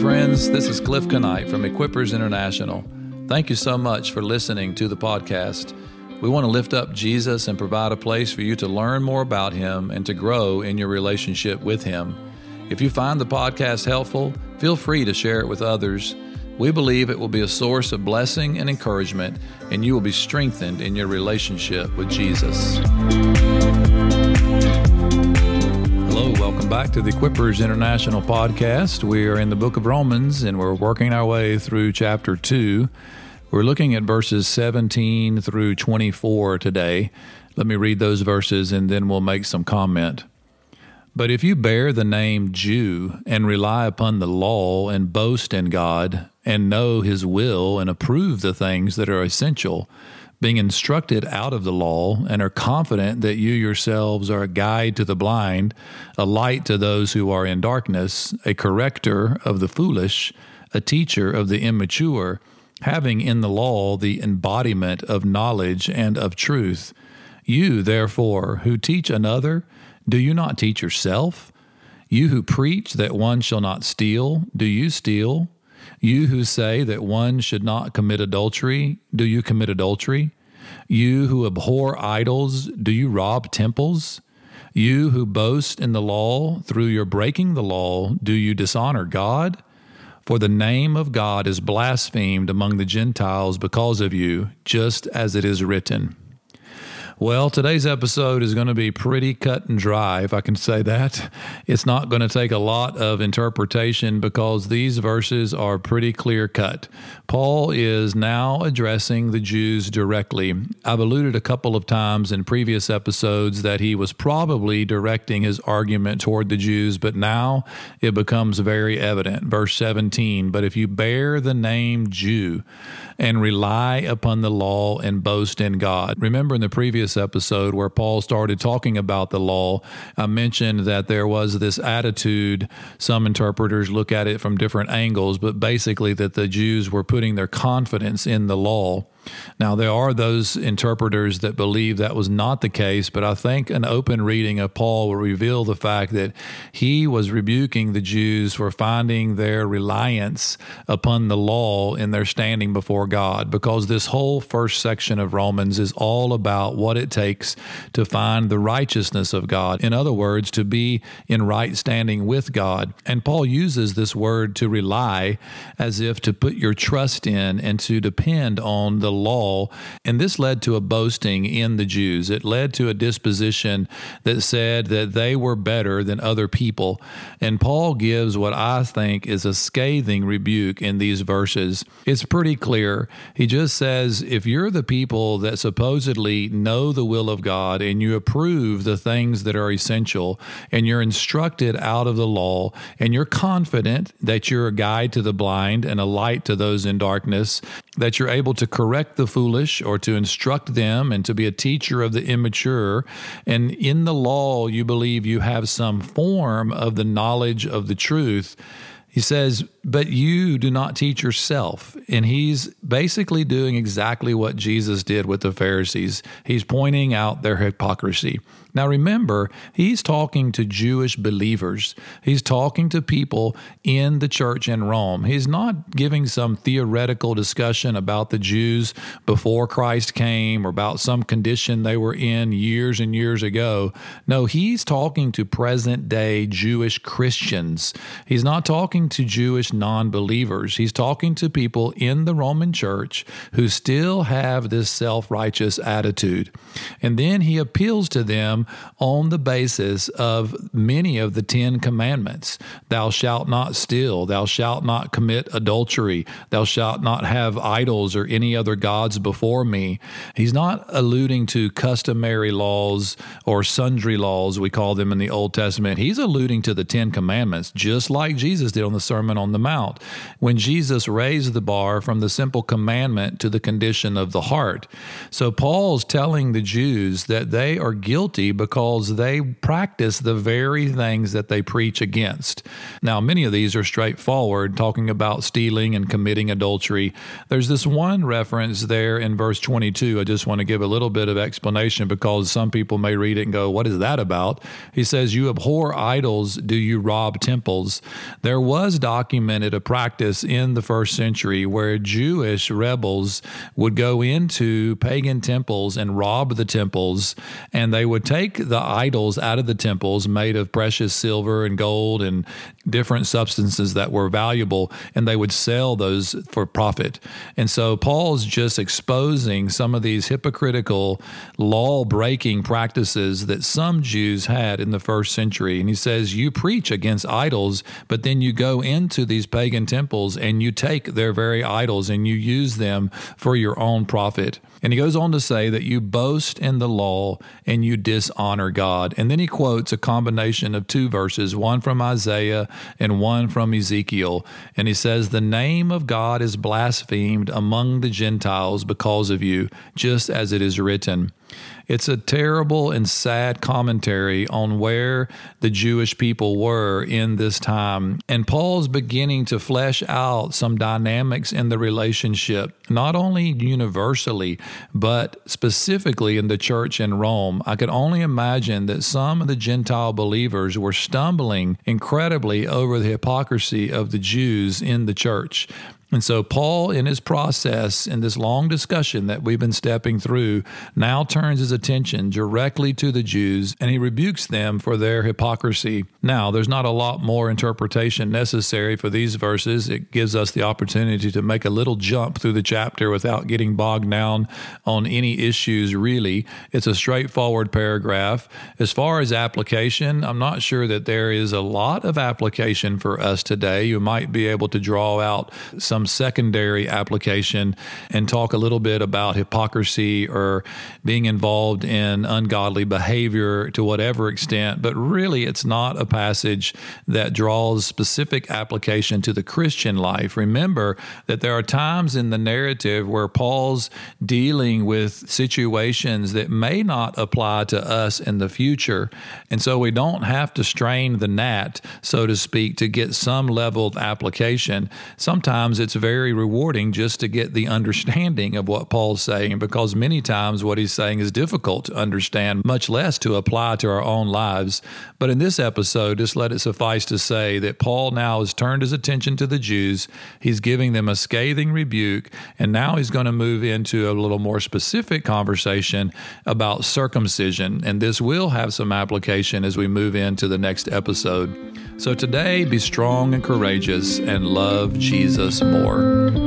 Friends. This is Cliff Knight from Equippers International. Thank you so much for listening to the podcast. We want to lift up Jesus and provide a place for you to learn more about him and to grow in your relationship with him. If you find the podcast helpful, feel free to share it with others. We believe it will be a source of blessing and encouragement, and you will be strengthened in your relationship with Jesus. Welcome back to the Equippers International podcast. We are in the book of Romans and we're working our way through chapter 2. We're looking at verses 17 through 24 today. Let me read those verses and then we'll make some comment. But if you bear the name Jew and rely upon the law and boast in God and know his will and approve the things that are essential, being instructed out of the law, and are confident that you yourselves are a guide to the blind, a light to those who are in darkness, a corrector of the foolish, a teacher of the immature, having in the law the embodiment of knowledge and of truth. You, therefore, who teach another, do you not teach yourself? You who preach that one shall not steal, do you steal? You who say that one should not commit adultery, do you commit adultery? You who abhor idols, do you rob temples? You who boast in the law, through your breaking the law, do you dishonor God? For the name of God is blasphemed among the Gentiles because of you, just as it is written. Well, today's episode is going to be pretty cut and dry, if I can say that. It's not going to take a lot of interpretation because these verses are pretty clear cut. Paul is now addressing the Jews directly. I've alluded a couple of times in previous episodes that he was probably directing his argument toward the Jews, but now it becomes very evident. Verse 17 But if you bear the name Jew and rely upon the law and boast in God. Remember in the previous episode where Paul started talking about the law, I mentioned that there was this attitude. Some interpreters look at it from different angles, but basically that the Jews were putting their confidence in the law now, there are those interpreters that believe that was not the case, but I think an open reading of Paul will reveal the fact that he was rebuking the Jews for finding their reliance upon the law in their standing before God, because this whole first section of Romans is all about what it takes to find the righteousness of God. In other words, to be in right standing with God. And Paul uses this word to rely as if to put your trust in and to depend on the law. And this led to a boasting in the Jews. It led to a disposition that said that they were better than other people. And Paul gives what I think is a scathing rebuke in these verses. It's pretty clear. He just says if you're the people that supposedly know the will of God and you approve the things that are essential and you're instructed out of the law and you're confident that you're a guide to the blind and a light to those in darkness, that you're able to correct correct the foolish or to instruct them and to be a teacher of the immature. And in the law, you believe you have some form of the knowledge of the truth. He says, but you do not teach yourself. And he's basically doing exactly what Jesus did with the Pharisees. He's pointing out their hypocrisy. Now, remember, he's talking to Jewish believers. He's talking to people in the church in Rome. He's not giving some theoretical discussion about the Jews before Christ came or about some condition they were in years and years ago. No, he's talking to present day Jewish Christians. He's not talking to Jewish non believers. He's talking to people in the Roman church who still have this self righteous attitude. And then he appeals to them on the basis of many of the Ten Commandments. Thou shalt not steal, thou shalt not commit adultery, thou shalt not have idols or any other gods before me. He's not alluding to customary laws or sundry laws, we call them in the Old Testament. He's alluding to the Ten Commandments, just like Jesus did on the Sermon on the Mount, when Jesus raised the bar from the simple commandment to the condition of the heart. So Paul's telling the Jews that they are guilty because they practice the very things that they preach against. Now, many of these are straightforward, talking about stealing and committing adultery. There's this one reference there in verse 22. I just want to give a little bit of explanation because some people may read it and go, What is that about? He says, You abhor idols, do you rob temples? There was documented a practice in the first century where Jewish rebels would go into pagan temples and rob the temples, and they would take the idols out of the temples made of precious silver and gold and different substances that were valuable, and they would sell those for profit. And so Paul's just exposing some of these hypocritical, law breaking practices that some Jews had in the first century. And he says, You preach against idols, but then you go into these pagan temples and you take their very idols and you use them for your own profit. And he goes on to say that you boast in the law and you dishonor God. And then he quotes a combination of two verses, one from Isaiah and one from Ezekiel. And he says, The name of God is blasphemed among the Gentiles because of you, just as it is written. It's a terrible and sad commentary on where the Jewish people were in this time. And Paul's beginning to flesh out some dynamics in the relationship, not only universally, but specifically in the church in Rome. I could only imagine that some of the Gentile believers were stumbling incredibly over the hypocrisy of the Jews in the church. And so, Paul, in his process, in this long discussion that we've been stepping through, now turns his attention directly to the Jews and he rebukes them for their hypocrisy. Now, there's not a lot more interpretation necessary for these verses. It gives us the opportunity to make a little jump through the chapter without getting bogged down on any issues, really. It's a straightforward paragraph. As far as application, I'm not sure that there is a lot of application for us today. You might be able to draw out some some secondary application and talk a little bit about hypocrisy or being involved in ungodly behavior to whatever extent. But really, it's not a passage that draws specific application to the Christian life. Remember that there are times in the narrative where Paul's dealing with situations that may not apply to us in the future. And so we don't have to strain the gnat, so to speak, to get some level of application. Sometimes it's very rewarding just to get the understanding of what Paul's saying because many times what he's saying is difficult to understand, much less to apply to our own lives. But in this episode, just let it suffice to say that Paul now has turned his attention to the Jews. He's giving them a scathing rebuke, and now he's going to move into a little more specific conversation about circumcision. And this will have some application as we move into the next episode. So today, be strong and courageous and love Jesus more.